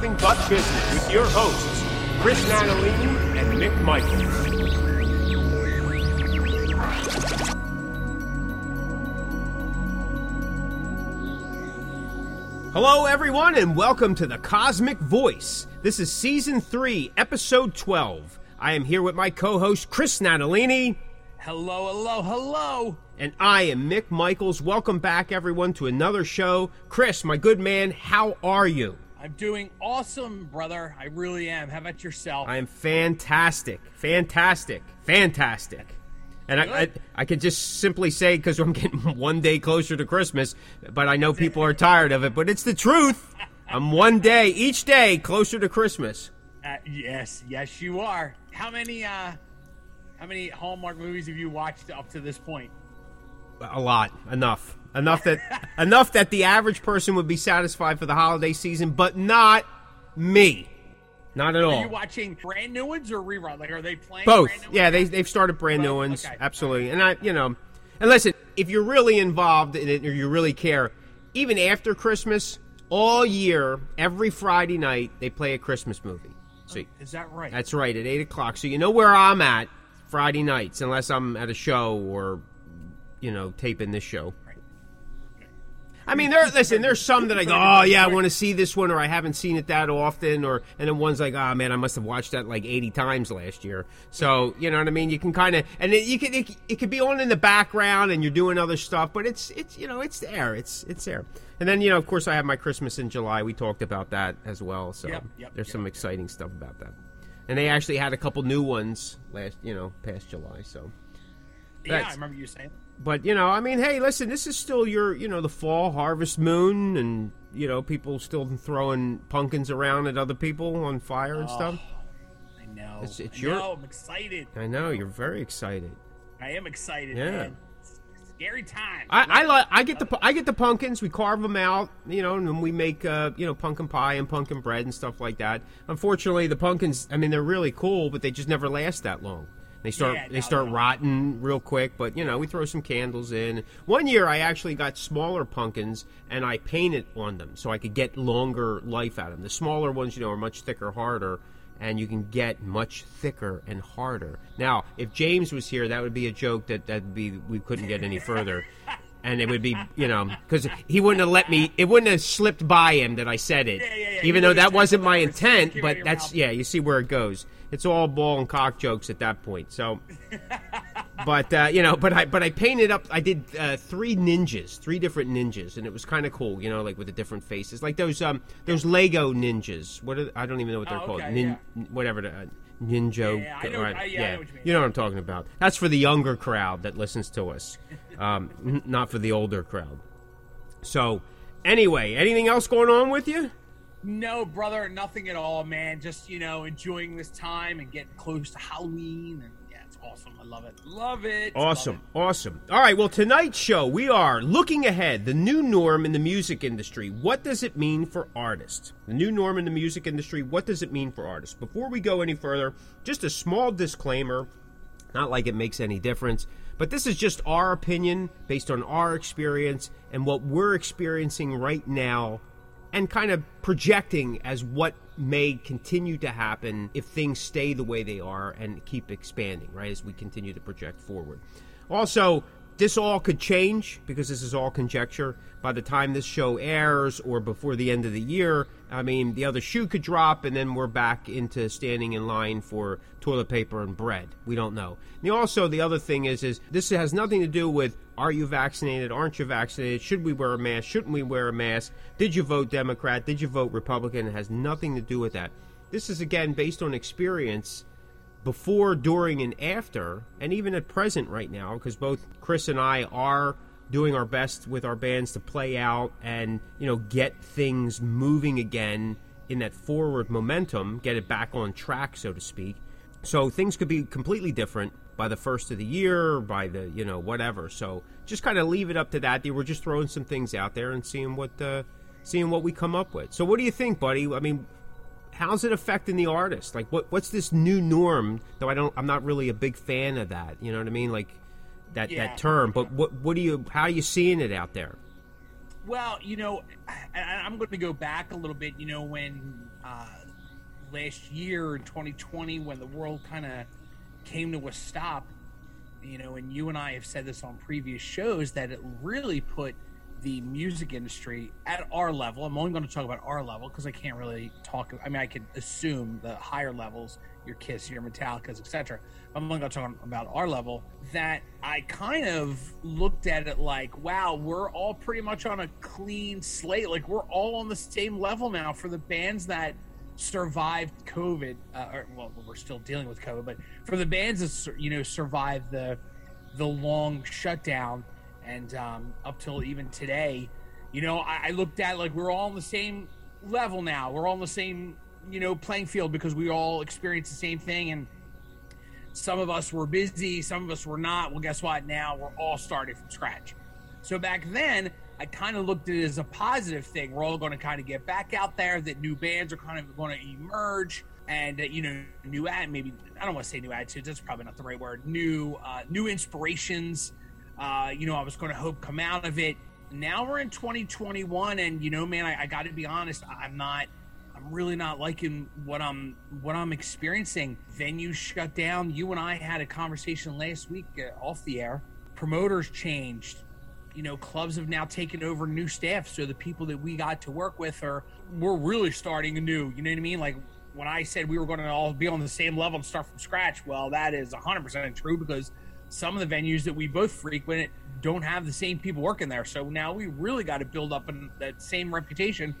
nothing but business with your hosts, Chris Natalini and Mick Michaels. Hello, everyone, and welcome to the Cosmick Voice. This is season three, episode 12. I am here with my co host, Chris Natalini. Hello, hello, hello. And I am Mick Michaels. Welcome back, everyone, to another show. Chris, my good man, how are you? I'm doing awesome, brother. I really am. How about yourself? I am fantastic. Fantastic. Fantastic. And I, I, I could just simply say because I'm getting one day closer to Christmas, but I know people are tired of it. But it's the truth. I'm one day, each day, closer to Christmas. Uh, yes, yes, you are. How many, uh, how many Hallmark movies have you watched up to this point? A lot, enough, enough that enough that the average person would be satisfied for the holiday season, but not me. Not at all. Are you watching brand new ones or rerun? Like, are they playing both? brand new Yeah, they they've started brand new ones. Okay. Absolutely, and I, you know, and listen, if you're really involved in it or you really care, even after Christmas, all year, every Friday night they play a Christmas movie. Oh, so Is that right? that's right at eight o'clock. So you know where I'm at Friday nights, unless I'm at a show or, you know, taping this show. I mean, there. Listen, there's some that I go, oh yeah, I want to see this one, or I haven't seen it that often, or and then one's like, oh man, I must have watched that like 80 times last year. So you know what I mean. You can kind of, and it, you can, it, it could be on in the background, and you're doing other stuff, but it's it's you know it's there, it's it's there. And then you know, of course, I have my Christmas in July. We talked about that as well. So Yep, yep, there's yep. some exciting stuff about that. And they actually had a couple new ones last, you know, past July. So yeah, I remember you saying. But you know, I mean, hey, listen, this is still your, you know, the fall harvest moon, and you know, people still throwing pumpkins around at other people on fire and stuff. I know. It's- it's I your- know. I'm excited. I know you're very excited. I am excited. Yeah. Man. Scary time. I, I like, I get the, I get the pumpkins. We carve them out, you know, and then we make, uh, you know, pumpkin pie and pumpkin bread and stuff like that. Unfortunately, the pumpkins, I mean, they're really cool, but they just never last that long. They start, Yeah, they start rotting real quick. But you know, we throw some candles in. One year, I actually got smaller pumpkins and I painted on them so I could get longer life out of them. The smaller ones, you know, are much thicker, harder, and you can get much thicker and harder. Now, if James was here, that would be a joke that that'd be we couldn't get any further. And it would be, you know, because he wouldn't have let me. It wouldn't have slipped by him that I said it, Yeah, yeah, yeah. even though that wasn't my intent. But that's yeah, you see where it goes. It's all ball and cock jokes at that point. So, but uh, you know, but I but I painted up. I did uh, three ninjas, three different ninjas, and it was kind of cool. You know, like with the different faces, like those um those Lego ninjas. What are, I don't even know what they're Oh, called. okay, Nin, Whatever the uh, ninja. Yeah, yeah, know- right, I- yeah, know you you know what I'm talking about. That's for the younger crowd that listens to us, um, n- not for the older crowd. So, anyway, anything else going on with you? No, brother, nothing at all, man. Just you know, enjoying this time and getting close to Halloween, and yeah, it's awesome. I love it. Love it. Awesome, Love awesome. All right, well, tonight's show, we are looking ahead, the new norm in the music industry. What does it mean for artists? The new norm in the music industry, what does it mean for artists? Before we go any further, just a small disclaimer not like it makes any difference, but this is just our opinion based on our experience and what we're experiencing right now and kind of projecting as what may continue to happen if things stay the way they are and keep expanding, right, as we continue to project forward. Also, this all could change because this is all conjecture. By the time this show airs or before the end of the year, I mean, the other shoe could drop and then we're back into standing in line for toilet paper and bread. We don't know. And also, the other thing is, is this has nothing to do with are you vaccinated, aren't you vaccinated, should we wear a mask, shouldn't we wear a mask, did you vote Democrat, did you vote Republican? It has nothing to do with that. This is, again, based on experience before, during, and after, and even at present right now, because both Chris and I are doing our best with our bands to play out and you know get things moving again in that forward momentum, get it back on track, so to speak. So things could be completely different by the first of the year, by the you know whatever. So just kind of leave it up to that. We're just throwing some things out there and seeing what uh, seeing what we come up with. So what do you think, buddy? I mean, how's it affecting the artist? Like, what what's this new norm? Though I don't, I'm not really a big fan of that. You know what I mean? Like that Yeah. that term. But what what do you? How are you seeing it out there? Well, you know, I, am going to go back a little bit. You know, when uh, last year in 2020, when the world kind of came to a stop, you know, and you and I have said this on previous shows that it really put the music industry at our level. I'm only going to talk about our level because I can't really talk. I mean, I could assume the higher levels, your Kiss, your Metallicas, etc. I'm only going to talk about our level. That I kind of looked at it like, wow, we're all pretty much on a clean slate. Like we're all on the same level now for the bands that survived COVID. Uh, or, well, we're still dealing with COVID, but for the bands that you know survived the the long shutdown and um, up till even today, you know, I, I looked at like we're all on the same level now. We're all on the same you know playing field because we all experienced the same thing and some of us were busy some of us were not well guess what now we're all starting from scratch so back then I kind of looked at it as a positive thing. We're all going to kind of get back out there. That new bands are kind of going to emerge, and uh, you know, new ad maybe I don't want to say new attitudes. That's probably not the right word. New uh, new inspirations. Uh, you know, I was going to hope come out of it. Now we're in 2021, and you know, man, I, I got to be honest. I'm not. I'm really not liking what I'm what I'm experiencing. Venues shut down. You and I had a conversation last week uh, off the air. Promoters changed you know, clubs have now taken over new staff. So the people that we got to work with are, we're really starting anew. You know what I mean? Like when I said we were going to all be on the same level and start from scratch, well, that is 100% true because some of the venues that we both frequent don't have the same people working there. So now we really got to build up in that same reputation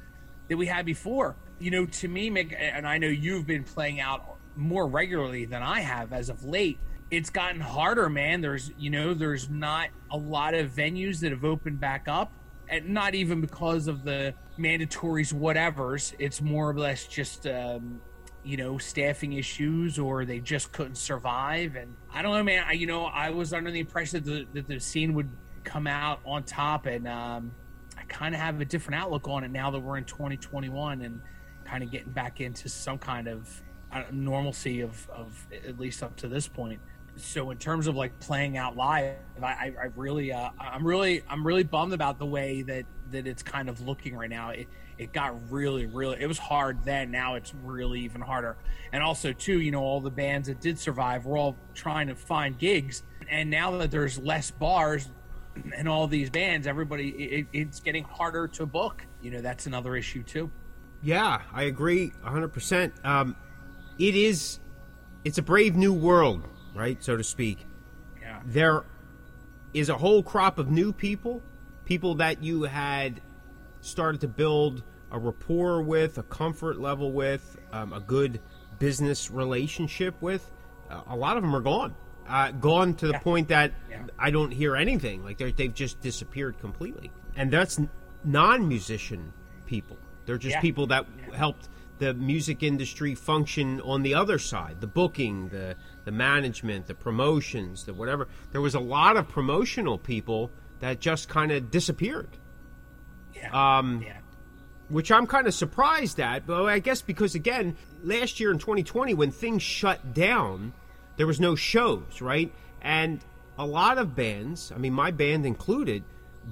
that we had before. You know, to me, Mick, and I know you've been playing out more regularly than I have as of late it's gotten harder, man. There's, you know, there's not a lot of venues that have opened back up, and not even because of the mandatories, whatever's. It's more or less just, um, you know, staffing issues, or they just couldn't survive. And I don't know, man. I, you know, I was under the impression that the, that the scene would come out on top, and um, I kind of have a different outlook on it now that we're in 2021 and kind of getting back into some kind of uh, normalcy of, of at least up to this point so in terms of like playing out live, I, I really, uh, I'm really, I'm really bummed about the way that that it's kind of looking right now. It it got really, really, it was hard then. Now it's really even harder. And also too, you know, all the bands that did survive, we're all trying to find gigs. And now that there's less bars and all these bands, everybody, it, it's getting harder to book. You know, that's another issue too. Yeah, I agree 100%. Um, it is, it's a brave new world right, so to speak. Yeah. There is a whole crop of new people, people that you had started to build a rapport with, a comfort level with, um, a good business relationship with. Uh, a lot of them are gone. Uh, gone to the yeah. point that yeah. I don't hear anything. Like they've just disappeared completely. And that's non musician people. They're just yeah. people that helped the music industry function on the other side the booking, the the management, the promotions, the whatever. There was a lot of promotional people that just kind of disappeared. Yeah. Um, yeah. Which I'm kind of surprised at, but I guess because again, last year in 2020, when things shut down, there was no shows, right? And a lot of bands, I mean, my band included,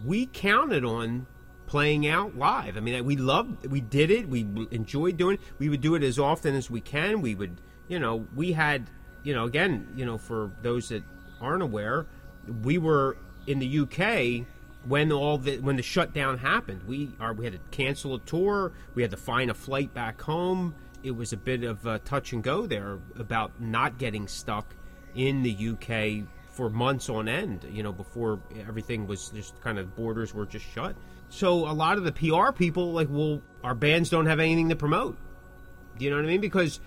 we counted on playing out live. I mean, we loved, we did it, we enjoyed doing it. We would do it as often as we can. We would, you know, we had you know, again, you know, for those that aren't aware, we were in the UK when all the when the shutdown happened. We are we had to cancel a tour. We had to find a flight back home. It was a bit of a touch and go there about not getting stuck in the UK for months on end. You know, before everything was just kind of borders were just shut. So a lot of the PR people like, well, our bands don't have anything to promote. Do you know what I mean? Because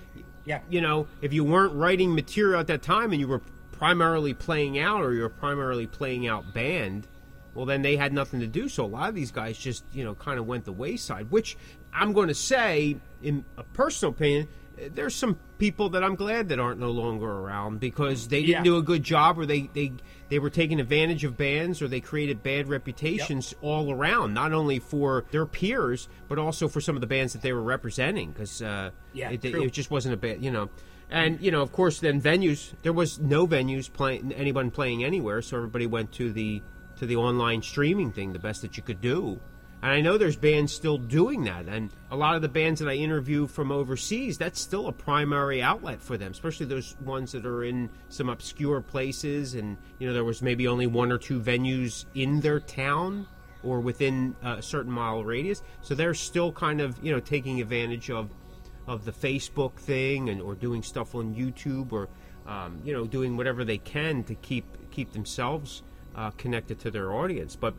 yeah. You know, if you weren't writing material at that time and you were primarily playing out or you were primarily playing out band, well, then they had nothing to do. So a lot of these guys just, you know, kind of went the wayside, which I'm going to say, in a personal opinion, there's some people that I'm glad that aren't no longer around because they didn't yeah. do a good job or they, they they were taking advantage of bands or they created bad reputations yep. all around, not only for their peers but also for some of the bands that they were representing because uh, yeah, it, it, just wasn't a bad, you know. And you know, of course, then venues there was no venues playing anyone playing anywhere, so everybody went to the to the online streaming thing, the best that you could do And I know there's bands still doing that. And a lot of the bands that I interview from overseas, that's still a primary outlet for them, especially those ones that are in some obscure places. And, you know, there was maybe only one or two venues in their town or within a certain mile radius. So they're still kind of, you know, taking advantage of of the Facebook thing and or doing stuff on YouTube or um, you know doing whatever they can to keep keep themselves uh, connected to their audience. But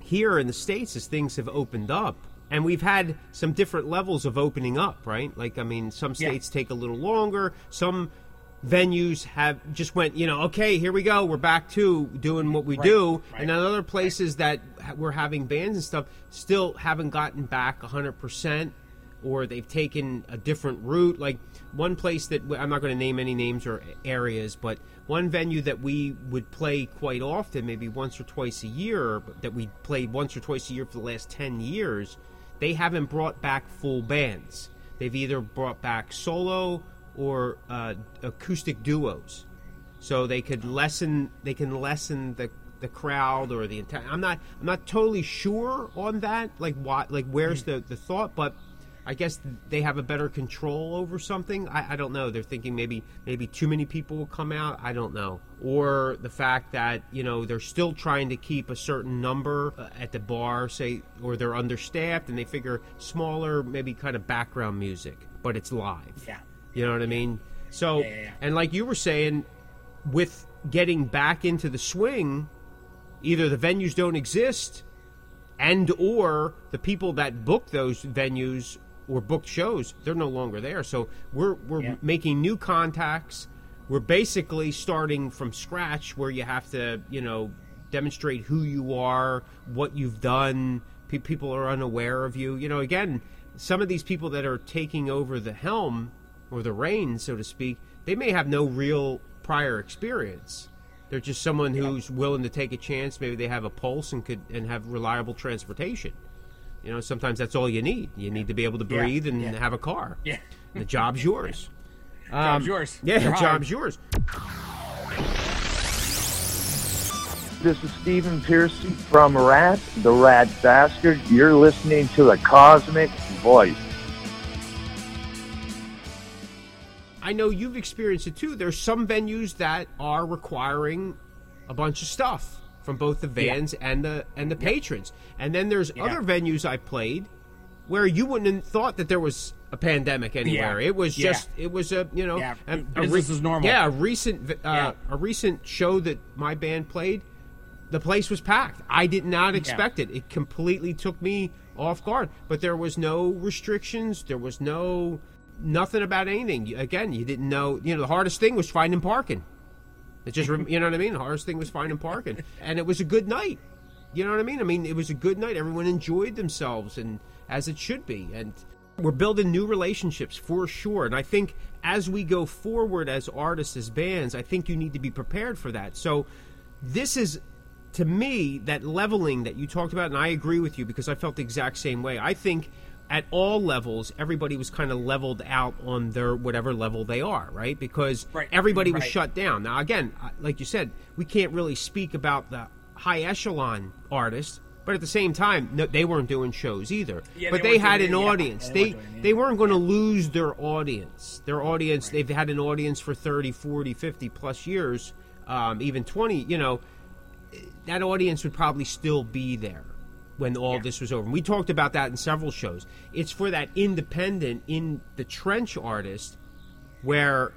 here in the states, as things have opened up, and we've had some different levels of opening up, right? Like I mean, some states yeah. take a little longer. Some venues have just went, you know, okay, here we go, we're back to doing what we right, do, right, and then other places right. that we're having bands and stuff still haven't gotten back hundred percent or they've taken a different route. Like one place that I'm not going to name any names or areas, but one venue that we would play quite often, maybe once or twice a year, that we played once or twice a year for the last 10 years, they haven't brought back full bands. They've either brought back solo or uh, acoustic duos. So they could lessen they can lessen the the crowd or the entire I'm not I'm not totally sure on that like what like where's the the thought but I guess they have a better control over something. I, I, don't know. They're thinking maybe maybe too many people will come out. I don't know. Or the fact that you know they're still trying to keep a certain number uh, at the bar, say, or they're understaffed, and they figure smaller, maybe kind of background music, but it's live. Yeah. You know what I mean? So, yeah, yeah, yeah. and like you were saying, with getting back into the swing, either the venues don't exist and or the people that book those venues or booked shows, they're no longer there. So we're we're yeah. making new contacts. We're basically starting from scratch, where you have to, you know, demonstrate who you are, what you've done. P- people are unaware of you. You know, again, some of these people that are taking over the helm or the reins, so to speak, they may have no real prior experience. They're just someone who's willing to take a chance. Maybe they have a pulse and could and have reliable transportation. You know, sometimes that's all you need. You need to be able to breathe yeah. and yeah. have a car. Yeah. the job's yours. Um, job's yours. Yeah, the job's yours. This is Stephen Pearcy from Ratt, the Rat Bastard. You're listening to the Cosmick Voice. I know you've experienced it too. There's some venues that are requiring a bunch of stuff from both the vans yeah. and the and the yeah. patrons. And then there's yeah. other venues I played where you wouldn't have thought that there was a pandemic anywhere. It was just it was a you know yeah. a, a re- is normal. Yeah, a recent uh, a recent show that my band played. The place was packed. I did not expect it. It completely took me off guard. But there was no restrictions. There was no nothing about anything. Again, you didn't know. You know, the hardest thing was finding parking. It just, you know what I mean? The hardest thing was finding parking. And it was a good night. You know what I mean? I mean, it was a good night. Everyone enjoyed themselves, and as it should be. And we're building new relationships for sure. And I think as we go forward as artists, as bands, I think you need to be prepared for that. So this is, to me, that leveling that you talked about, and I agree with you because I felt the exact same way. I think at all levels, everybody was kind of leveled out on their whatever level they are, right? Because right. everybody was right. shut down. Now, again, like you said, we can't really speak about the high echelon artists, but at the same time, no, they weren't doing shows either. Yeah, but they, they had an audience. yeah, they they, weren't they weren't going to lose their audience. Their audience, Right. they've had an audience for 30, 40, 50 plus years, um, even 20, you know, that audience would probably still be there when all Yeah. this was over. And we talked about that in several shows. It's for that independent in the trench artist where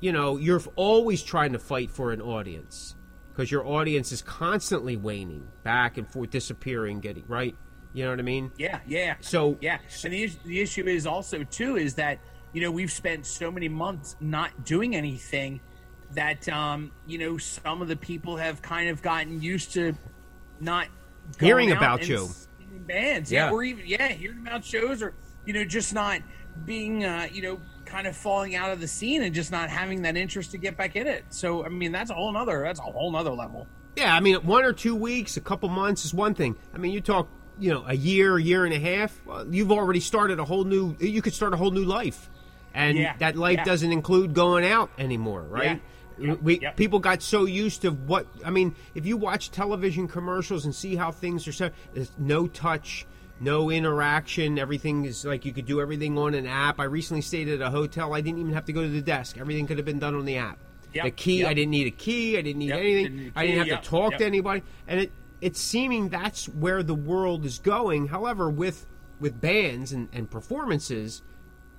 you know you're always trying to fight for an audience because your audience is constantly waning, back and forth, disappearing, getting right. You know what I mean? Yeah, yeah. So Yeah, and the, the issue is also too is that you know we've spent so many months not doing anything that um, you know some of the people have kind of gotten used to not Hearing about you. bands, yeah. Yeah. or even yeah, hearing about shows, or you know just not being uh, you know kind of falling out of the scene and just not having that interest to get back in it. So I mean that's a whole nother that's a whole nother level. Yeah, I mean, one or two weeks, a couple months is one thing. I mean, you talk, you know, a year, a year and a half. Well, you've already started a whole new. You could start a whole new life, and Yeah, that life yeah. doesn't include going out anymore, right? We yep. people got so used to what I mean. If you watch television commercials and see how things are set, there's no touch, no interaction. Everything is like you could do everything on an app. I recently stayed at a hotel. I didn't even have to go to the desk. Everything could have been done on the app. Yep, The key, yep. I didn't need a key. I didn't need Yep, anything. didn't need I didn't have to talk yep. to anybody. And it it's seeming that's where the world is going. However, with with bands and, and performances,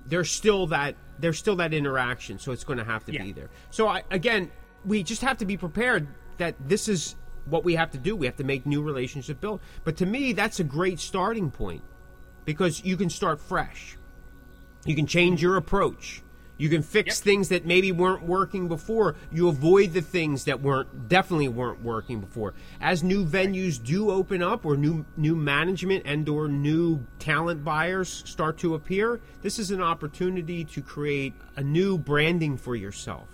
there's still that there's still that interaction. So it's going to have to Yeah. be there. So I, again, we just have to be prepared that this is what we have to do. We have to make new relationships build. But to me, that's a great starting point because you can start fresh. You can change your approach. You can fix Yep. things that maybe weren't working before. You avoid the things that weren't definitely weren't working before. As new venues do open up or new new management and or new talent buyers start to appear, this is an opportunity to create a new branding for yourself.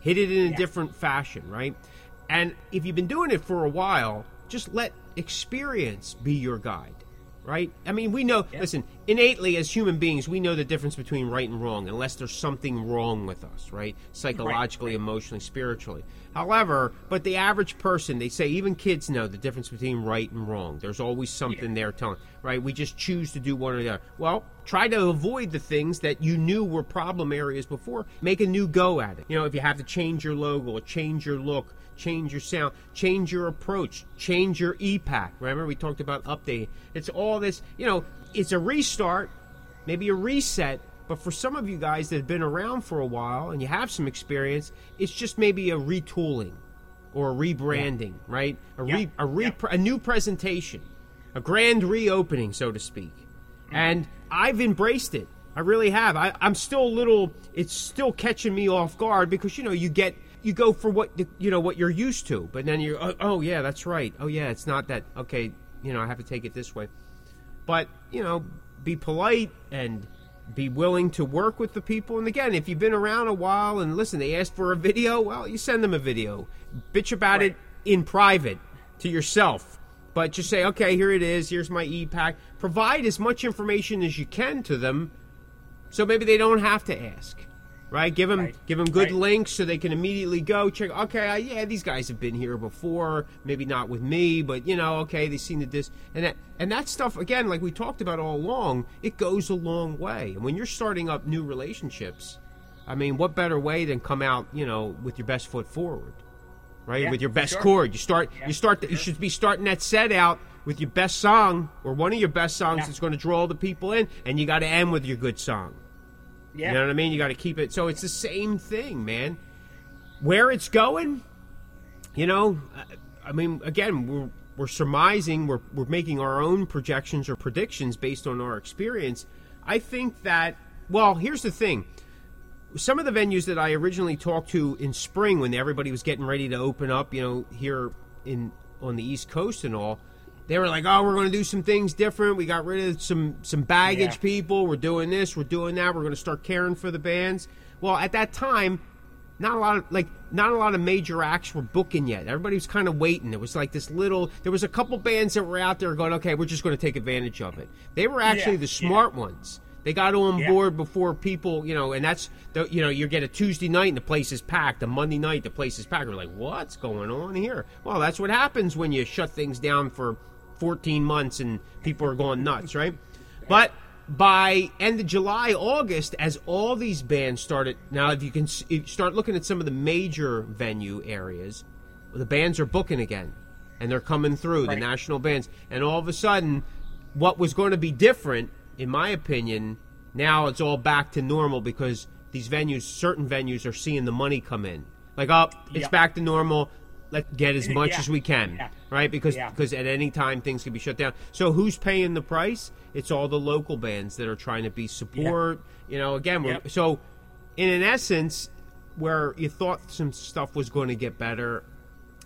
Hit it in a Yeah. different fashion, right? And if you've been doing it for a while, just let experience be your guide, right? I mean, we know, listen, innately as human beings, we know the difference between right and wrong, unless there's something wrong with us, right? Psychologically, emotionally, spiritually. However, but the average person, they say even kids know the difference between right and wrong. There's always something there telling, right? We just choose to do one or the other. Well, try to avoid the things that you knew were problem areas before. Make a new go at it. You know, if you have to change your logo, or change your look, change your sound, change your approach, change your EPAC. Remember, we talked about updating. It's all this, you know, it's a restart, maybe a reset. But for some of you guys that have been around for a while and you have some experience, it's just maybe a retooling or a rebranding, right? A re, Yeah. a, re, Yeah. a new presentation, a grand reopening, so to speak. Mm-hmm. And I've embraced it. I really have. I, I'm still a little. It's still catching me off guard because you know you get you go for what the- you know what you're used to, but then you're oh, oh yeah that's right. Oh yeah, it's not that okay. You know I have to take it this way. But you know, be polite and be willing to work with the people. And again, if you've been around a while and listen, they ask for a video, well, you send them a video. Bitch about it in private to yourself. But just say, okay, here it is. Here's my e-pack. Provide as much information as you can to them, so maybe they don't have to ask. Right? Give them Right. give them good Right. links so they can immediately go check. Okay, uh, yeah, these guys have been here before. Maybe not with me, but you know, okay, they've seen the this and that and that stuff again, like we talked about all along. It goes a long way. And when you're starting up new relationships, I mean, what better way than come out, you know, with your best foot forward, right? Yeah, with your best sure. chord. You start. Yeah, you start. for you should be starting that set out with your best song or one of your best songs Yeah. that's going to draw the people in, and you got to end with your good song. Yeah. You know what I mean? You got to keep it. So it's the same thing, man. Where it's going, you know, I, mean, again, we're we're surmising, we're we're making our own projections or predictions based on our experience. I think that. Well, here's the thing. Some of the venues that I originally talked to in spring, when everybody was getting ready to open up, you know, here in on the East Coast and all, they were like, "Oh, we're going to do some things different. We got rid of some some baggage Yeah. people. We're doing this. We're doing that. We're going to start caring for the bands." Well, at that time, not a lot of like not a lot of major acts were booking yet. Everybody was kind of waiting. It was like this little. There was a couple bands that were out there going, "Okay, we're just going to take advantage of it." They were actually Yeah, the yeah. smart ones. They got on Yeah. board before people, you know, and that's the, you know, you get a Tuesday night and the place is packed. A Monday night the place is packed. We're like, what's going on here? Well, that's what happens when you shut things down for 14 months and people are going nuts, right? But by end of July, August, as all these bands started, now if you can if you start looking at some of the major venue areas, the bands are booking again, and they're coming through the national bands, and all of a sudden, what was going to be different, in my opinion, now it's all back to normal because these venues, certain venues, are seeing the money come in. Like, oh, it's Yeah. back to normal. Let's get as much Yeah. as we can, Yeah. right? Because Yeah. because at any time things can be shut down. So who's paying the price? It's all the local bands that are trying to be support. You know, again, we're, Yep. so in an essence, where you thought some stuff was going to get better,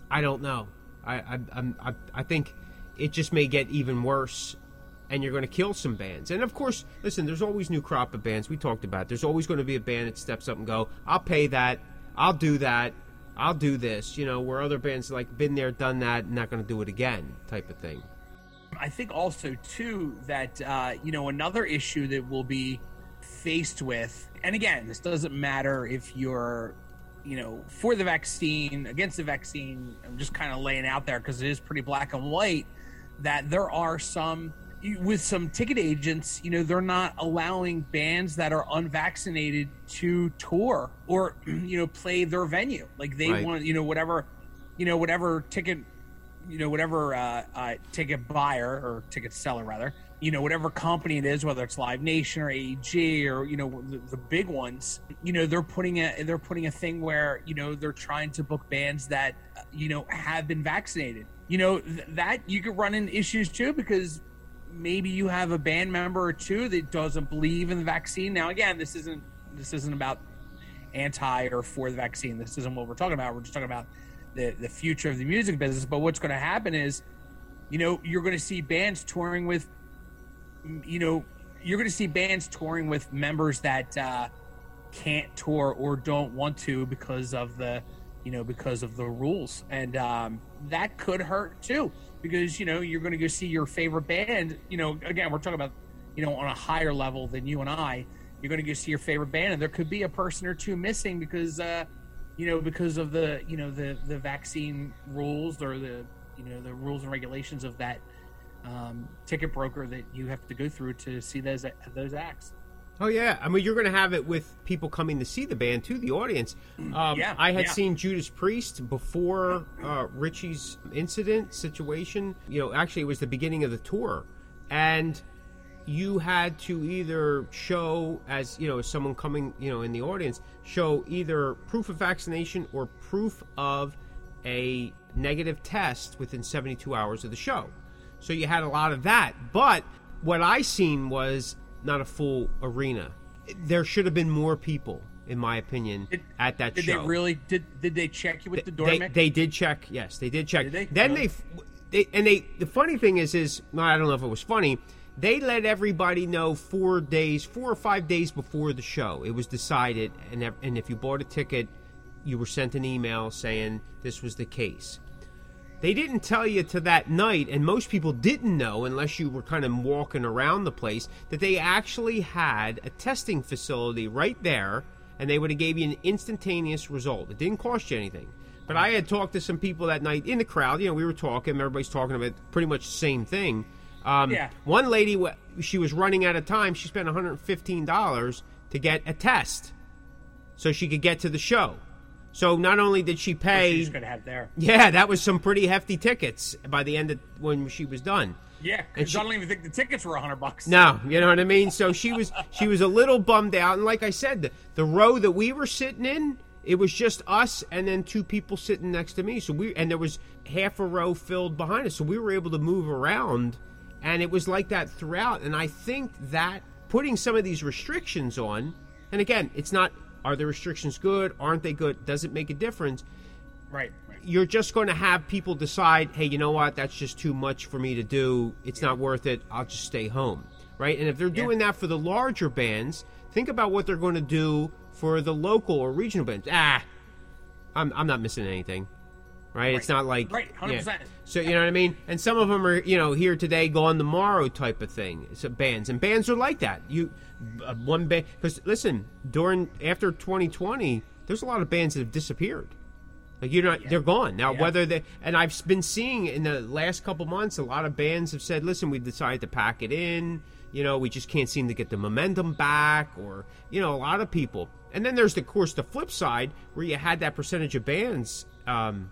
I don't know. I I I'm, I, I think it just may get even worse, and you're going to kill some bands. And of course, listen, there's always new crop of bands. We talked about. There's always going to be a band that steps up and go, "I'll pay that. I'll do that. I'll do this." You know, where other bands like been there, done that, not going to do it again, type of thing. I think also too that uh, you know another issue that we'll be faced with, and again, this doesn't matter if you're you know, for the vaccine, against the vaccine, I'm just kind of laying out there because it is pretty black and white that there are some with some ticket agents, you know, they're not allowing bands that are unvaccinated to tour or you know play their venue. Like they Right. want, you know, whatever, you know, whatever ticket, you know, whatever uh, uh, ticket buyer or ticket seller rather, you know, whatever company it is, whether it's Live Nation or AEG or you know the, the big ones, you know, they're putting a they're putting a thing where you know they're trying to book bands that uh, you know have been vaccinated. You know th- that you could run into issues too because maybe you have a band member or two that doesn't believe in the vaccine. Now, again, this isn't this isn't about anti or for the vaccine. This isn't what we're talking about. We're just talking about the the future of the music business. But what's going to happen is, you know, you're going to see bands touring with, you know, you're going to see bands touring with members that uh, can't tour or don't want to because of the, you know, because of the rules, and um, that could hurt too. Because you know you're going to go see your favorite band. You know, again, we're talking about, you know, on a higher level than you and I. You're going to go see your favorite band, and there could be a person or two missing because, uh, you know, because of the, you know, the the vaccine rules or the, you know, the rules and regulations of that um, ticket broker that you have to go through to see those those acts. Oh yeah, I mean you're going to have it with people coming to see the band too, the audience. Um, Yeah, I had yeah. seen Judas Priest before uh, Richie's incident situation. You know, actually it was the beginning of the tour, and you had to either show as you know someone coming you know in the audience show either proof of vaccination or proof of a negative test within 72 hours of the show so you had a lot of that but what i seen was not a full arena there should have been more people in my opinion Did- at that Did show they really did? Did they check you with the door, they, they did check. Yes, they did check. Did they? Then Really? they, they and they. The funny thing is, is I don't know if it was funny. They let everybody know four days, four or five days before the show. It was decided, and and if you bought a ticket, you were sent an email saying this was the case. They didn't tell you to that night, and most people didn't know unless you were kind of walking around the place that they actually had a testing facility right there, and they would have gave you an instantaneous result. It didn't cost you anything. But I had talked to some people that night in the crowd. You know, we were talking. Everybody's talking about pretty much the same thing. Um, Yeah. One lady, she was running out of time. She spent 115 dollars to get a test, so she could get to the show. So not only did she pay, She's gonna have there. yeah, that was some pretty hefty tickets by the end of when she was done. Yeah, And she- I don't even think the tickets were a hundred bucks. No, you know what I mean. So she was she was a little bummed out, and like I said, the, the row that we were sitting in, it was just us and then two people sitting next to me. So we and there was half a row filled behind us, so we were able to move around, and it was like that throughout. And I think that putting some of these restrictions on, and again, it's not are the restrictions good, aren't they good? Does it make a difference? Right. right. you're just going to have people decide, hey, you know what? That's just too much for me to do. It's not worth it. I'll just stay home. Right? And if they're doing that for the larger bands, think about what they're going to do for the local or regional bands. Ah, I'm, I'm not missing anything. Right? It's not like. Right, 100%. yeah. So, you know what I mean? And some of them are, you know, here today, gone tomorrow type of thing. So bands. And bands are like that. You, uh, one band. Because, listen, during, after 2020, there's a lot of bands that have disappeared. Like you're not, they're gone now. Yeah. Whether they and I've been seeing in the last couple months, a lot of bands have said, "Listen, we've decided to pack it in. You know, we just can't seem to get the momentum back." Or you know, a lot of people. And then there's, of course, the flip side where you had that percentage of bands. Um,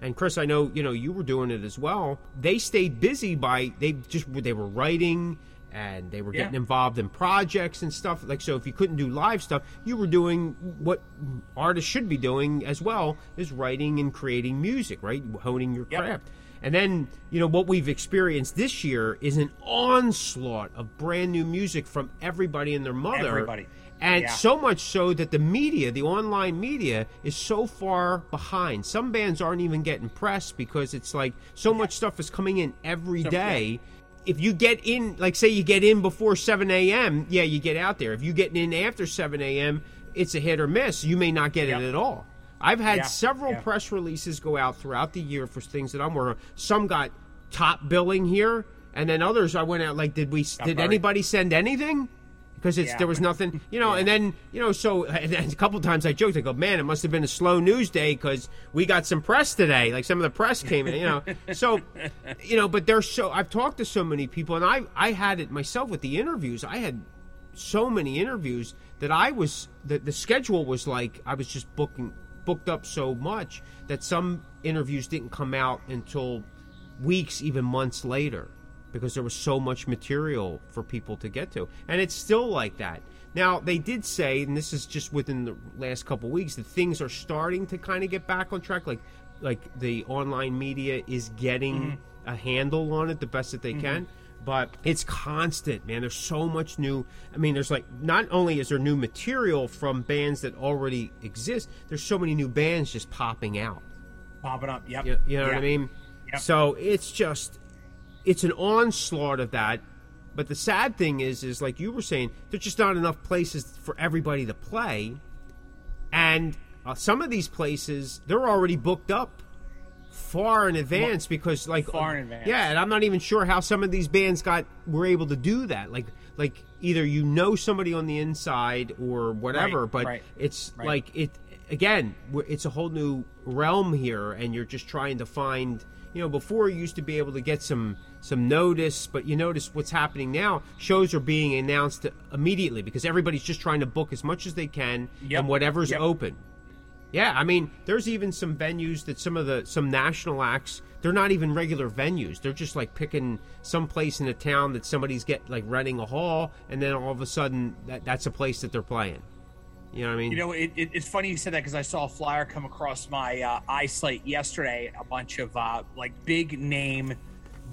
and Chris, I know you know you were doing it as well. They stayed busy by they just they were writing and they were Yeah. getting involved in projects and stuff. Like so, if you couldn't do live stuff, you were doing what artists should be doing as well is writing and creating music, right? Honing your Yep. craft. And then you know what we've experienced this year is an onslaught of brand new music from everybody and their mother. Everybody. And Yeah. so much so that the media, the online media, is so far behind. Some bands aren't even getting pressed because it's like so much stuff is coming in every So- day. If you get in, like say you get in before 7 a.m., yeah, you get out there. If you get in after 7 a.m., it's a hit or miss. You may not get Yep. it at all. I've had Yeah, several yeah. press releases go out throughout the year for things that I'm working on. Some got top billing here, and then others I went out like, did we? did anybody send anything? Because it's Yeah. there was nothing, you know. And then you know, so a couple times I joked, I go, man, it must have been a slow news day because we got some press today. Like some of the press came in, you know. so, you know, but there's so I've talked to so many people, and I I had it myself with the interviews. I had so many interviews that I was that the schedule was like I was just booking booked up so much that some interviews didn't come out until weeks, even months later, because there was so much material for people to get to, and it's still like that. Now they did say, and this is just within the last couple weeks, that things are starting to kind of get back on track. Like, like the online media is getting mm-hmm. a handle on it the best that they mm-hmm. can but it's constant man there's so much new i mean there's like not only is there new material from bands that already exist there's so many new bands just popping out Popping up. Yep. you, you know what i mean Yep. so it's just it's an onslaught of that but the sad thing is is like you were saying there's just not enough places for everybody to play and uh, some of these places they're already booked up far in advance because like Far in advance. yeah and i'm not even sure how some of these bands got were able to do that like like either you know somebody on the inside or whatever Right, but right, it's right. like it again it's a whole new realm here and you're just trying to find you know before you used to be able to get some some notice but you notice what's happening now shows are being announced immediately because everybody's just trying to book as much as they can Yep, and whatever's yep. open yeah, I mean, there's even some venues that some of the some national acts they're not even regular venues. They're just like picking some place in a town that somebody's get like renting a hall, and then all of a sudden that that's a place that they're playing. You know what I mean? You know, it, it, it's funny you said that because I saw a flyer come across my uh, eyesight yesterday. A bunch of uh, like big name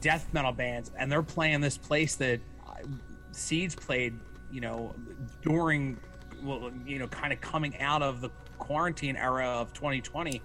death metal bands, and they're playing this place that uh, Seeds played. You know, during well, you know, kind of coming out of the quarantine era of 2020.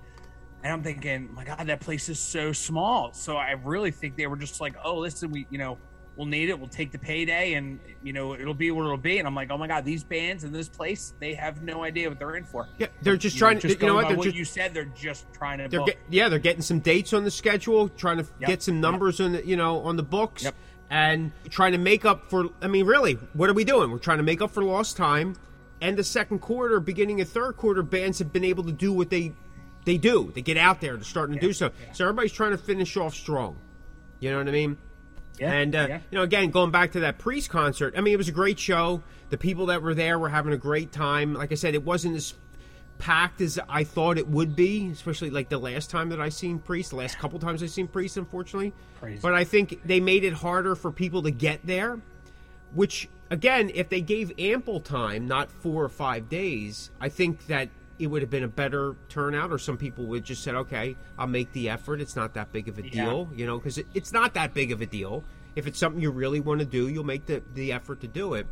And I'm thinking, my God, that place is so small. So I really think they were just like, oh, listen, we, you know, we'll need it. We'll take the payday, and you know, it'll be what it'll be. And I'm like, oh my God, these bands in this place, they have no idea what they're in for. yeah, they're just You trying know, to. just You know what? They're what just you said. They're just trying to. they're get, yeah, they're getting some dates on the schedule, trying to Yep. get some numbers on the you know on the books, Yep. and trying to make up for. I mean, really, what are we doing? We're trying to make up for lost time. And the second quarter, beginning of third quarter, bands have been able to do what they they do. They get out there. They're starting to do so. So everybody's trying to finish off strong. You know what I mean? Yeah, and uh, yeah. you know, again, going back to that Priest concert, I mean, it was a great show. The people that were there were having a great time. Like I said, it wasn't as packed as I thought it would be, especially like the last time that I seen Priest. The last couple times I seen Priest, unfortunately. Crazy. But I think they made it harder for people to get there. Which again, if they gave ample time, not four or five days, I think that it would have been a better turnout. Or some people would just said, "Okay, I'll make the effort. It's not that big of a Yeah. deal." you know, because it, it's not that big of a deal. If it's something you really want to do, you'll make the, the effort to do it.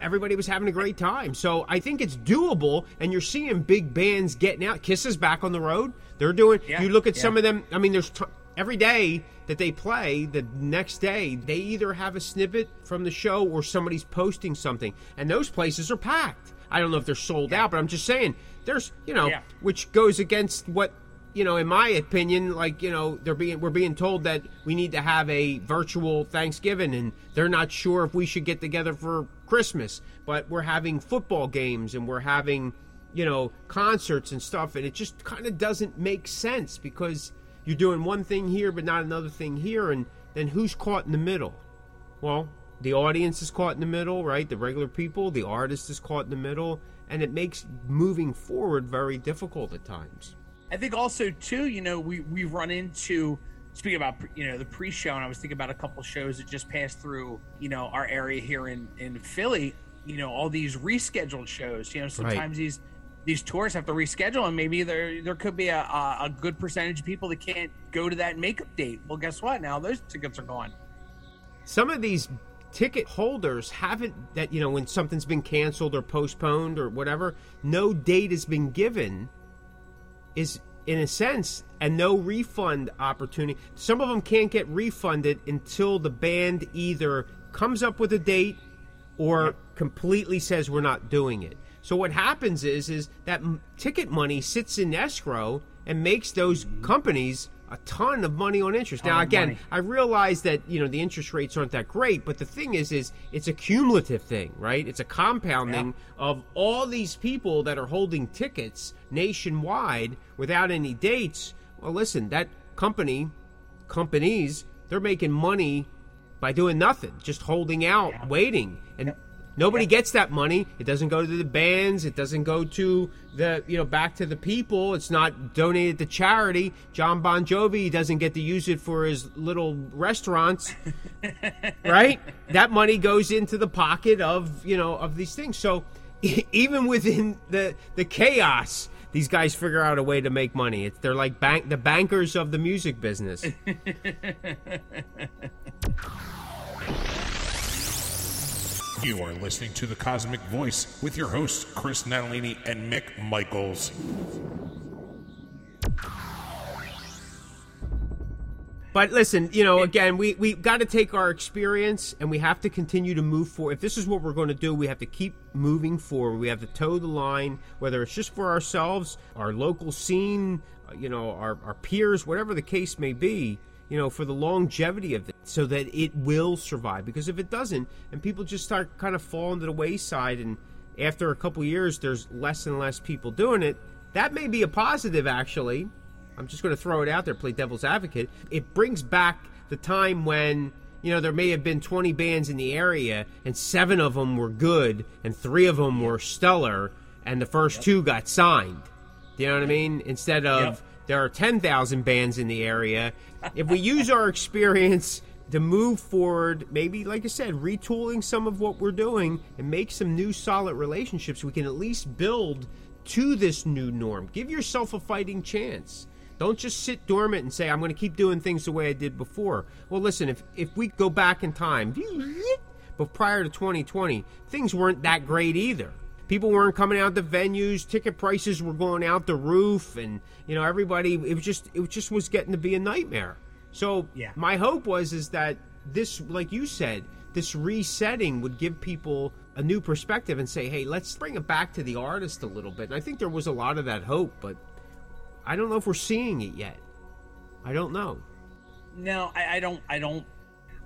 Everybody was having a great time. So I think it's doable, and you're seeing big bands getting out. Kiss is back on the road. They're doing, Yeah, you look at yeah. some of them, I mean, there's t- every day that they play, the next day, they either have a snippet from the show or somebody's posting something. And those places are packed. I don't know if they're sold out, but I'm just saying, there's, you know, Yeah. which goes against what you know in my opinion like you know they're being we're being told that we need to have a virtual thanksgiving and they're not sure if we should get together for christmas. But we're having football games and we're having you know concerts and stuff. And it just kind of doesn't make sense because you're doing one thing here but not another thing here. And then who's caught in the middle? Well, the audience is caught in the middle, right? The regular people, the artist is caught in the middle, and it makes moving forward very difficult at times. I think also too, you know, we we run into speaking about you know the pre-show, and I was thinking about a couple shows that just passed through you know our area here in in Philly. You know, all these rescheduled shows. You know, sometimes these these tours have to reschedule, and maybe there there could be a, a a good percentage of people that can't go to that makeup date. Well, guess what? Now those tickets are gone. Some of these ticket holders haven't that you know when something's been canceled or postponed or whatever, no date has been given is in a sense and no refund opportunity. Some of them can't get refunded until the band either comes up with a date or completely says we're not doing it. So what happens is is that m- ticket money sits in escrow and makes those mm-hmm. companies a ton of money on interest. Now again, money. I realize that you know the interest rates aren't that great, but the thing is, is it's a cumulative thing, right? It's a compounding of all these people that are holding tickets nationwide without any dates. Well, listen, that company, companies, they're making money by doing nothing, just holding out, waiting, and nobody gets that money. It doesn't go to the bands. It doesn't go to the you know back to the people. It's not donated to charity. John Bon Jovi doesn't get to use it for his little restaurants, right? That money goes into the pocket of you know of these things. So even within the the chaos. These guys figure out a way to make money. It's, they're like bank the bankers of the music business. You are listening to The Cosmick Voice with your hosts, Chris Natalini and Mick Michaels. But listen, you know, again, we we got to take our experience and we have to continue to move forward. If this is what we're going to do, we have to keep moving forward. We have to toe the line, whether it's just for ourselves, our local scene, uh, you know, our, our peers, whatever the case may be, you know, for the longevity of it, so that it will survive. Because if it doesn't, and people just start kind of falling to the wayside, and after a couple years, there's less and less people doing it, that may be a positive, actually. I'm just going to throw it out there, play devil's advocate. It brings back the time when, you know, there may have been 20 bands in the area and seven of them were good and three of them were stellar and the first two got signed. Do you know what I mean? Instead of Yep. there are 10,000 bands in the area. If we use our experience to move forward, maybe, like I said, retooling some of what we're doing and make some new solid relationships, we can at least build to this new norm. Give yourself a fighting chance. Don't just sit dormant and say, I'm going to keep doing things the way I did before. Well, listen, if, if we go back in time, but prior to 2020, things weren't that great either. People weren't coming out the venues, ticket prices were going out the roof, and you know everybody. It was just it just was getting to be a nightmare. So Yeah. my hope was is that this, like you said, this resetting would give people a new perspective and say, hey, let's bring it back to the artist a little bit. And I think there was a lot of that hope, but I don't know if we're seeing it yet. I don't know. No, I, I don't. I don't.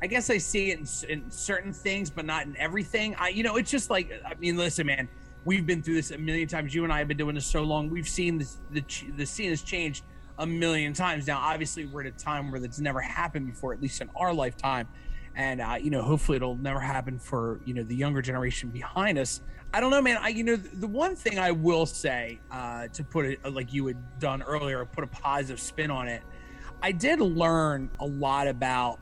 I guess I see it in, in certain things, but not in everything. I, you know, it's just like I mean, listen, man. We've been through this a million times. You and I have been doing this so long. We've seen this, the the scene has changed a million times. Now, obviously, we're at a time where that's never happened before, at least in our lifetime. And uh, you know, hopefully, it'll never happen for you know the younger generation behind us. I don't know, man. I you know, the one thing I will say uh, to put it like you had done earlier, put a positive spin on it. I did learn a lot about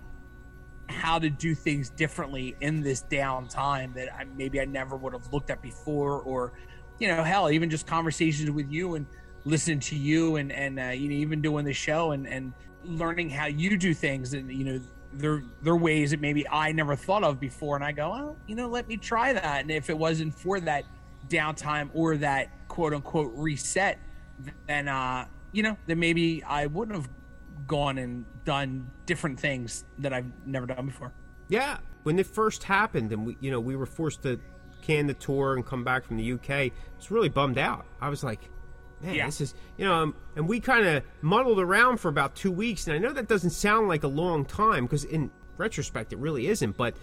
how to do things differently in this downtime that I, maybe I never would have looked at before, or you know, hell, even just conversations with you and listening to you and and uh, you know, even doing the show and and learning how you do things and you know. There, there are ways that maybe I never thought of before, and I go, well, you know, let me try that. And if it wasn't for that downtime or that quote unquote reset, then uh, you know, then maybe I wouldn't have gone and done different things that I've never done before. Yeah, when it first happened, and we, you know, we were forced to can the tour and come back from the UK, I was really bummed out. I was like, man, Yeah. this is, you know, um, and we kind of muddled around for about two weeks, and I know that doesn't sound like a long time because in retrospect, it really isn't. But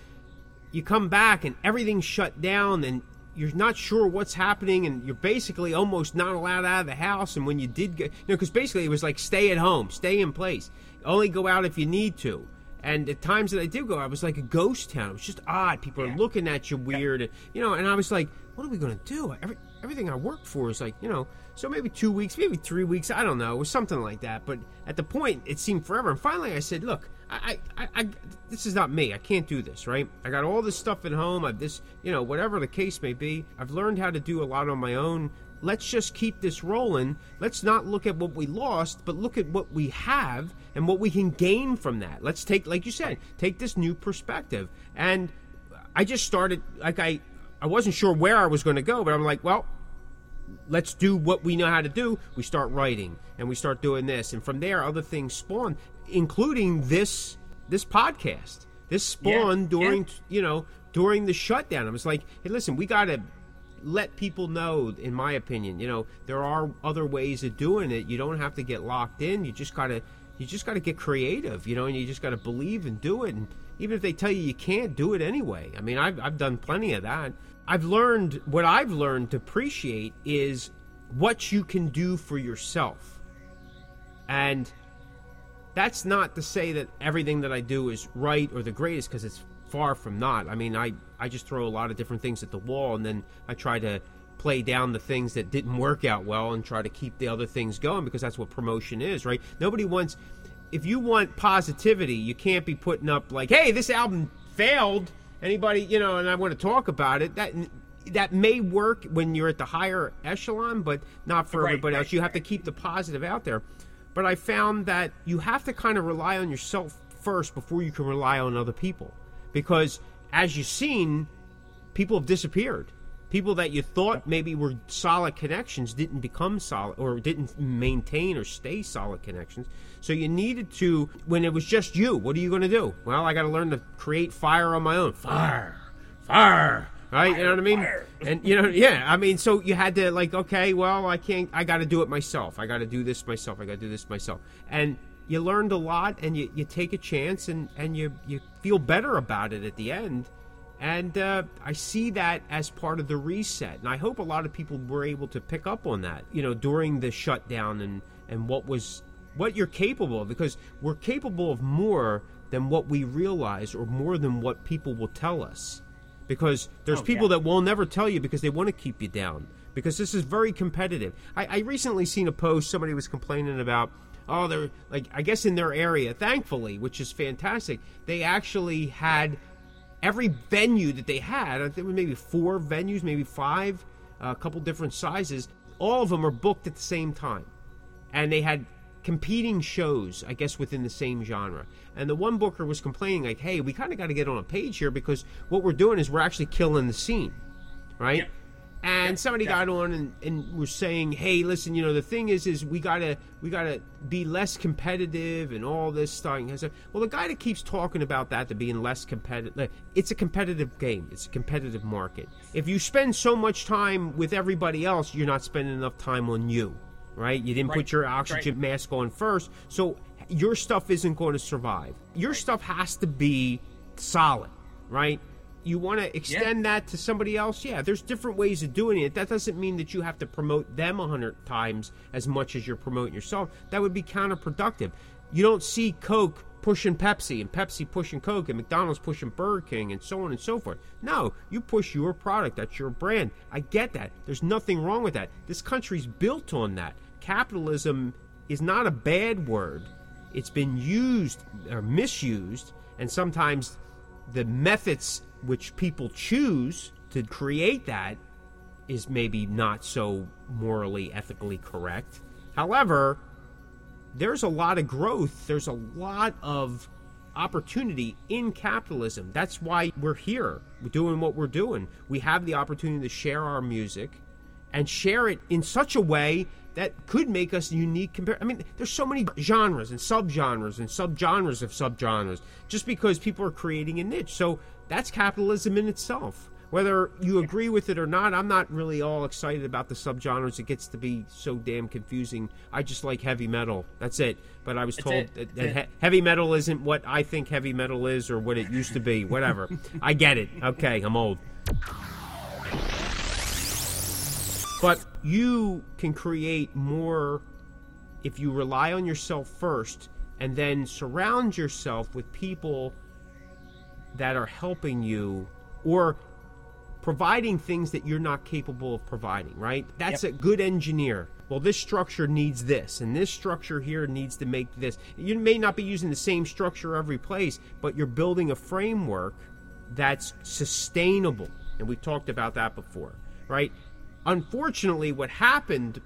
you come back and everything's shut down, and you're not sure what's happening, and you're basically almost not allowed out of the house. And when you did get, you know, because basically it was like stay at home, stay in place, only go out if you need to. And the times that I did go, I was like a ghost town. It was just odd. People are looking at you weird, you know. And I was like, "What are we going to do?" Every, everything I worked for is like, you know. So maybe two weeks, maybe three weeks. I don't know. It was something like that. But at the point, it seemed forever. And finally, I said, "Look, I, I, I, this is not me. I can't do this. Right? I got all this stuff at home. I've this, you know, whatever the case may be. I've learned how to do a lot on my own. Let's just keep this rolling. Let's not look at what we lost, but look at what we have and what we can gain from that. Let's take, like you said, take this new perspective. And I just started, like I, I wasn't sure where I was going to go, but I'm like, well, let's do what we know how to do. We start writing and we start doing this, and from there, other things spawn, including this this podcast. This spawned Yeah, during you know during the shutdown. I was like, hey, listen, we got to let people know. In my opinion, you know, there are other ways of doing it. You don't have to get locked in. You just got to you just got to get creative, you know, and you just got to believe and do it. And even if they tell you you can't, do it anyway. I mean, I've, I've done plenty of that. I've learned what I've learned to appreciate is what you can do for yourself. And that's not to say that everything that I do is right or the greatest because it's far from not. I mean, I, I just throw a lot of different things at the wall and then I try to play down the things that didn't work out well and try to keep the other things going because that's what promotion is, right? Nobody wants if you want positivity, you can't be putting up like, "Hey, this album failed." Anybody, you know, and I want to talk about it. That that may work when you're at the higher echelon, but not for Right, everybody right, else. You have to keep the positive out there. But I found that you have to kind of rely on yourself first before you can rely on other people. Because as you've seen, people have disappeared. People that you thought maybe were solid connections didn't become solid or didn't maintain or stay solid connections. So you needed to, when it was just you, what are you going to do? Well, I got to learn to create fire on my own. Fire, fire, right? you know what I mean? And you know, yeah, I mean, so you had to like, okay, well, I can't, I got to do it myself. I got to do this myself. I got to do this myself. And you learned a lot, and you, you take a chance, and and you you feel better about it at the end. And uh, I see that as part of the reset. And I hope a lot of people were able to pick up on that, you know, during the shutdown and, and what was what you're capable of because we're capable of more than what we realize or more than what people will tell us. Because there's Oh, people yeah. that will never tell you because they want to keep you down. Because this is very competitive. I, I recently seen a post somebody was complaining about oh they're like I guess in their area, thankfully, which is fantastic, they actually had every venue that they had, I think it was maybe four venues, maybe five, a couple different sizes, all of them are booked at the same time. And they had competing shows, I guess, within the same genre. And the one booker was complaining, like, hey, we kind of got to get on a page here because what we're doing is we're actually killing the scene, right? Yep. And somebody got on and, and was saying, "Hey, listen, you know the thing is, is we gotta we gotta be less competitive and all this stuff." Well, the guy that keeps talking about that to being less competitive, it's a competitive game. It's a competitive market. If you spend so much time with everybody else, you're not spending enough time on you, right? You didn't Right, put your oxygen right. mask on first, so your stuff isn't going to survive. Your stuff has to be solid, right? You want to extend that to somebody else? Yeah, there's different ways of doing it. That doesn't mean that you have to promote them a hundred times as much as you're promoting yourself. That would be counterproductive. You don't see Coke pushing Pepsi and Pepsi pushing Coke and McDonald's pushing Burger King and so on and so forth. No, you push your product. That's your brand. I get that. There's nothing wrong with that. This country's built on that. Capitalism is not a bad word. It's been used or misused, and sometimes the methods which people choose to create that is maybe not so morally, ethically correct. However, there's a lot of growth, there's a lot of opportunity in capitalism. That's why we're here. We're doing what we're doing. We have the opportunity to share our music and share it in such a way that could make us unique compared I mean there's so many genres and subgenres and subgenres of subgenres just because people are creating a niche. So that's capitalism in itself. Whether you agree with it or not, I'm not really all excited about the subgenres. It gets to be so damn confusing. I just like heavy metal. That's it. But I was told it. that, that it. he- heavy metal isn't what I think heavy metal is or what it used to be. Whatever. I get it. Okay, I'm old. But you can create more if you rely on yourself first and then surround yourself with people that are helping you or providing things that you're not capable of providing, right? That's a good engineer. Well, this structure needs this, and this structure here needs to make this. You may not be using the same structure every place, but you're building a framework that's sustainable. And we talked about that before, right? Unfortunately, what happened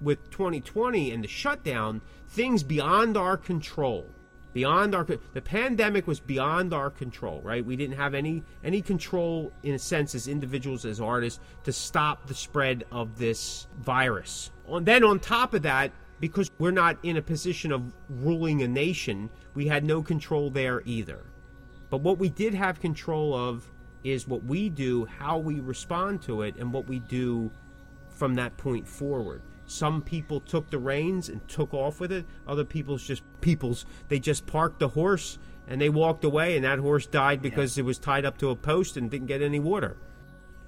with 2020 and the shutdown, things beyond our control beyond our the pandemic was beyond our control right? We didn't have any any control in a sense as individuals as artists to stop the spread of this virus. And then on top of that because we're not in a position of ruling a nation we had no control there either. But what we did have control of is what we do how we respond to it and what we do from that point forward. Some people took the reins and took off with it. Other people's just people's they just parked the horse and they walked away and that horse died because it was tied up to a post and didn't get any water.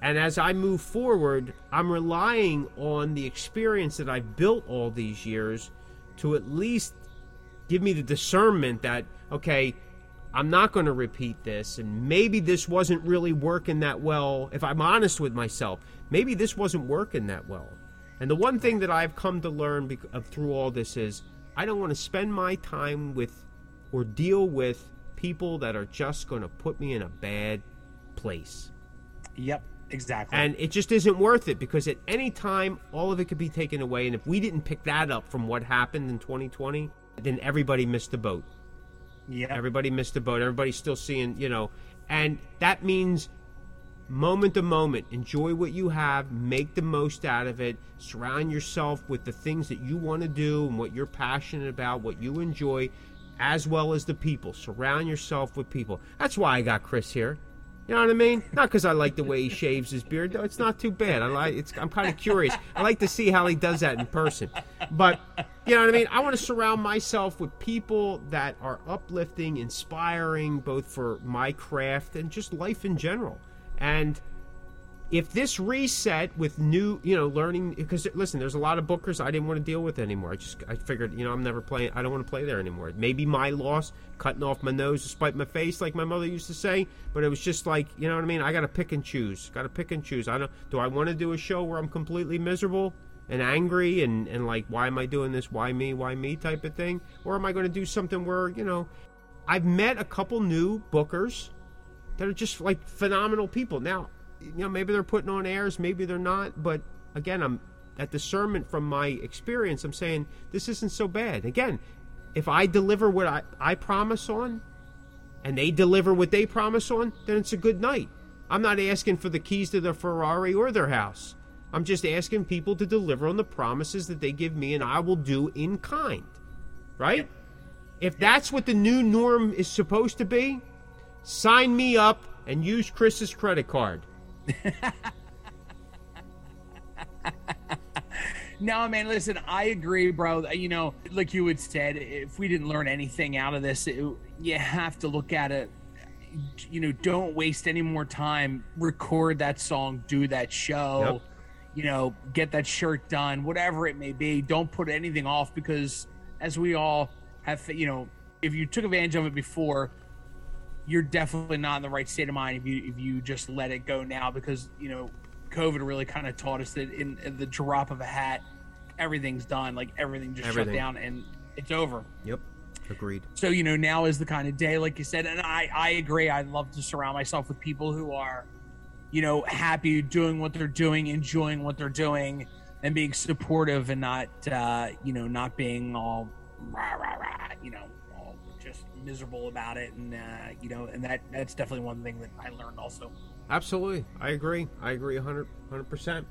And as I move forward, I'm relying on the experience that I've built all these years to at least give me the discernment that, okay, I'm not going to repeat this, and maybe this wasn't really working that well. If I'm honest with myself, maybe this wasn't working that well. And the one thing that I've come to learn bec- of, through all this is I don't want to spend my time with or deal with people that are just going to put me in a bad place. Yep, exactly. And it just isn't worth it because at any time, all of it could be taken away. And if we didn't pick that up from what happened in 2020, then everybody missed the boat. yeah, Everybody missed the boat. Everybody's still seeing, you know, and that means moment to moment. Enjoy what you have, make the most out of it, surround yourself with the things that you want to do and what you're passionate about, what you enjoy, as well as the people. Surround yourself with people. That's why I got Chris here. You know what I mean? Not because I like the way he shaves his beard. though. It's not too bad. I like. It's. I'm kind of curious. I like to see how he does that in person. But you know what I mean? I want to surround myself with people that are uplifting, inspiring, both for my craft and just life in general. And if this reset with new, you know, learning, because listen, there's a lot of bookers I didn't want to deal with anymore. I just, I figured, you know, I'm never playing. I don't want to play there anymore. Maybe my loss, cutting off my nose to spite my face, like my mother used to say. But it was just like, you know what I mean? I got to pick and choose. Got to pick and choose. I don't. Do I want to do a show where I'm completely miserable and angry and and like, why am I doing this? Why me? Why me? Type of thing, or am I going to do something where, you know, I've met a couple new bookers that are just like phenomenal people. Now, you know, maybe they're putting on airs, maybe they're not, but again, I'm that discernment from my experience. I'm saying this isn't so bad. Again, if I deliver what I, I promise on, and they deliver what they promise on, then it's a good night. I'm not asking for the keys to their Ferrari or their house. I'm just asking people to deliver on the promises that they give me, and I will do in kind. Right? If that's what the new norm is supposed to be, sign me up and use Chris's credit card. No, man, listen, I agree, bro. You know, like you had said, if we didn't learn anything out of this, it, you have to look at it. You know, don't waste any more time. Record that song, do that show, Yep. you know, get that shirt done, whatever it may be. Don't put anything off because, as we all have, you know, if you took advantage of it before, you're definitely not in the right state of mind if you if you just let it go now because you know COVID really kind of taught us that in, in the drop of a hat, everything's done. Like everything just Everything. shut down and it's over. Yep. Agreed. So you know now is the kind of day, like you said, and I I agree. I love to surround myself with people who are, you know, happy doing what they're doing, enjoying what they're doing, and being supportive and not uh, you know not being all rah rah rah, you know, miserable about it, and uh, you know, and that that's definitely one thing that I learned also. Absolutely. I agree. I agree 100, 100%.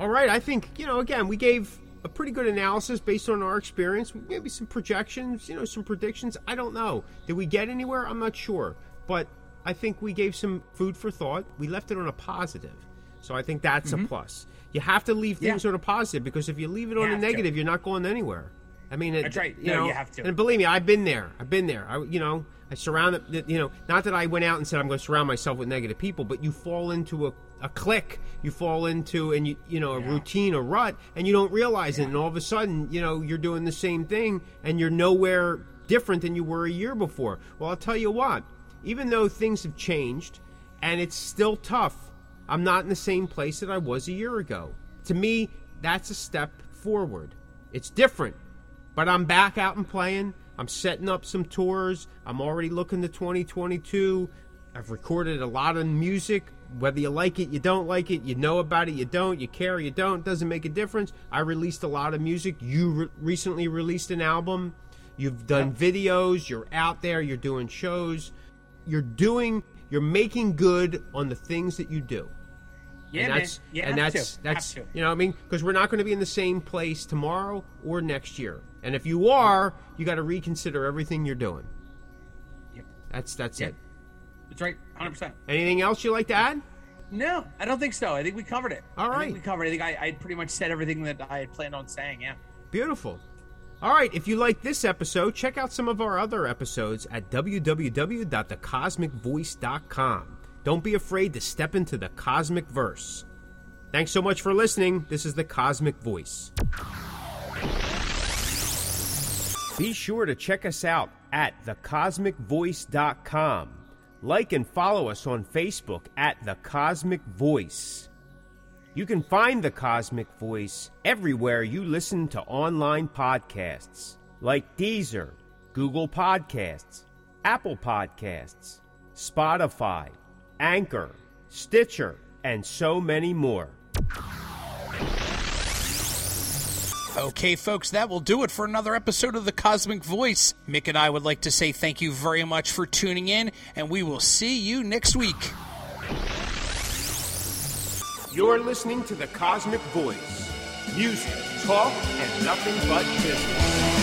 All right. I think, you know, again, we gave a pretty good analysis based on our experience. Maybe some projections, you know, some predictions. I don't know. Did we get anywhere? I'm not sure. But I think we gave some food for thought. We left it on a positive. So I think that's a plus. You have to leave things Yeah. on a positive because if you leave it on a have to. negative, you're not going anywhere. I mean, it, That's right. You No, know, you have to. And believe me, I've been there. I've been there. I, you know, I surrounded. You know, not that I went out and said I'm going to surround myself with negative people, but you fall into a, a clique. You fall into and you you know a routine, a rut, and you don't realize it. And all of a sudden, you know, you're doing the same thing, and you're nowhere different than you were a year before. Well, I'll tell you what. Even though things have changed, and it's still tough, I'm not in the same place that I was a year ago. To me, that's a step forward. It's different, but I'm back out and playing. I'm setting up some tours. I'm already looking to 2022. I've recorded a lot of music. Whether you like it, you don't like it, you know about it, you don't, you care, you don't, doesn't make a difference. I released a lot of music. You re- recently released an album. You've done videos. You're out there. You're doing shows. You're doing. You're making good on the things that you do Yeah, and man. that's You and have that's to. that's Have to. you know what I mean because we're not going to be in the same place tomorrow or next year. And if you are, you got to reconsider everything you're doing. Yep. That's that's Yep. it. That's right, hundred percent. Anything else you'd like to add? No, I don't think so. I think we covered it. All right. I think we covered. it. I think I, I pretty much said everything that I had planned on saying. Yeah. Beautiful. All right, if you like this episode, check out some of our other episodes at www.thecosmickvoice.com. Don't be afraid to step into the Cosmickverse. Thanks so much for listening. This is the Cosmick Voice. Be sure to check us out at thecosmickvoice.com. Like and follow us on Facebook at The Cosmick Voice. You can find The Cosmick Voice everywhere you listen to online podcasts, like Deezer, Google Podcasts, Apple Podcasts, Spotify, Anchor, Stitcher, and so many more. Okay, folks, that will do it for another episode of The Cosmick Voice. Mick and I would like to say thank you very much for tuning in, and we will see you next week. You're listening to The Cosmick Voice music, talk, and nothing but business.